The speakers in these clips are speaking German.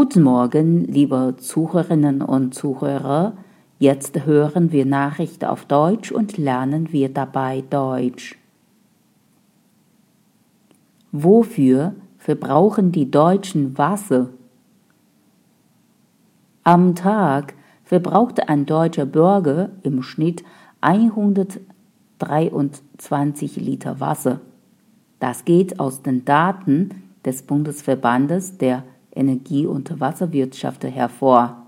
Guten Morgen, liebe Zuhörerinnen und Zuhörer. Jetzt hören wir Nachrichten auf Deutsch und lernen wir dabei Deutsch. Wofür verbrauchen die Deutschen Wasser? Am Tag verbrauchte ein deutscher Bürger im Schnitt 123 Liter Wasser. Das geht aus den Daten des Bundesverbandes der Energie- und Wasserwirtschaft hervor.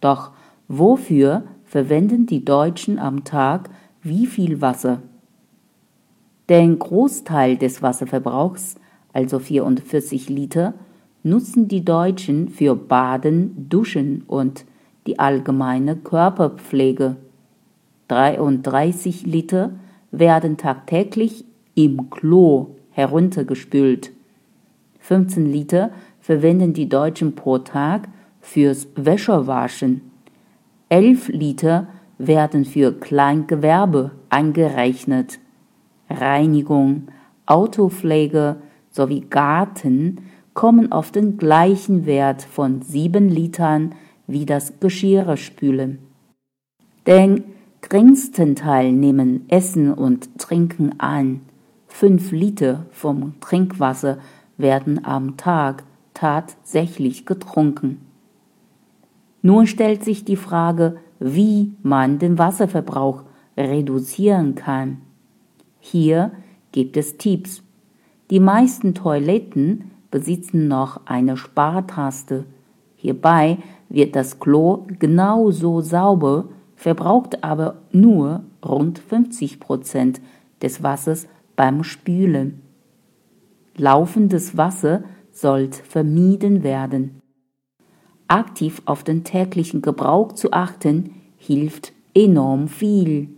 Doch wofür verwenden die Deutschen am Tag wie viel Wasser? Den Großteil des Wasserverbrauchs, also 44 Liter, nutzen die Deutschen für Baden, Duschen und die allgemeine Körperpflege. 33 Liter werden tagtäglich im Klo heruntergespült. 15 Liter verwenden die Deutschen pro Tag fürs Wäschewaschen. 11 Liter werden für Kleingewerbe eingerechnet. Reinigung, Autopflege sowie Garten kommen auf den gleichen Wert von 7 Litern wie das Geschirrspülen. Den geringsten Teil nehmen Essen und Trinken an. 5 Liter vom Trinkwasser werden am Tag tatsächlich getrunken. Nun stellt sich die Frage, wie man den Wasserverbrauch reduzieren kann. Hier gibt es Tipps. Die meisten Toiletten besitzen noch eine Spartaste. Hierbei wird das Klo genauso sauber, verbraucht aber nur rund 50 Prozent des Wassers beim Spülen. Laufendes Wasser sollte vermieden werden. Aktiv auf den täglichen Gebrauch zu achten, hilft enorm viel.